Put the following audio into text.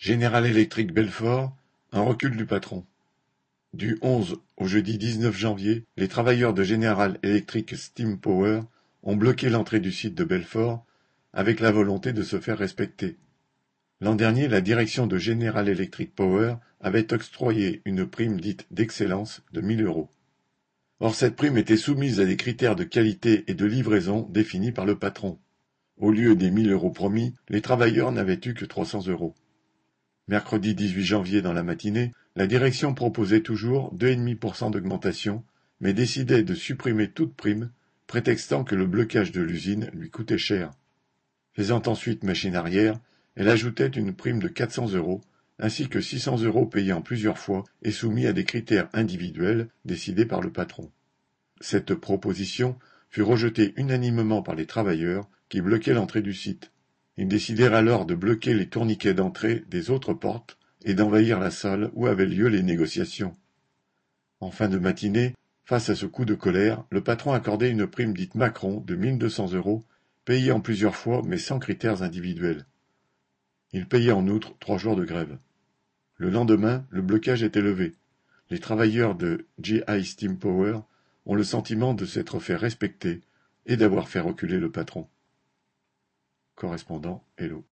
General Electric Belfort, un recul du patron. Du 11 au jeudi 19 janvier, les travailleurs de General Electric Steam Power ont bloqué l'entrée du site de Belfort avec la volonté de se faire respecter. L'an dernier, la direction de General Electric Power avait octroyé une prime dite d'excellence de 1000 euros. Or cette prime était soumise à des critères de qualité et de livraison définis par le patron. Au lieu des 1000 euros promis, les travailleurs n'avaient eu que 300 euros. Mercredi 18 janvier dans la matinée, la direction proposait toujours 2,5% d'augmentation, mais décidait de supprimer toute prime, prétextant que le blocage de l'usine lui coûtait cher. Faisant ensuite machine arrière, elle ajoutait une prime de 400 euros, ainsi que 600 euros payés en plusieurs fois et soumis à des critères individuels décidés par le patron. Cette proposition fut rejetée unanimement par les travailleurs qui bloquaient l'entrée du site. Ils décidèrent alors de bloquer les tourniquets d'entrée des autres portes et d'envahir la salle où avaient lieu les négociations. En fin de matinée, face à ce coup de colère, le patron accordait une prime dite Macron de 1200 euros, payée en plusieurs fois mais sans critères individuels. Il payait en outre trois jours de grève. Le lendemain, le blocage était levé. Les travailleurs de GI Steam Power ont le sentiment de s'être fait respecter et d'avoir fait reculer le patron. Correspondant Hello.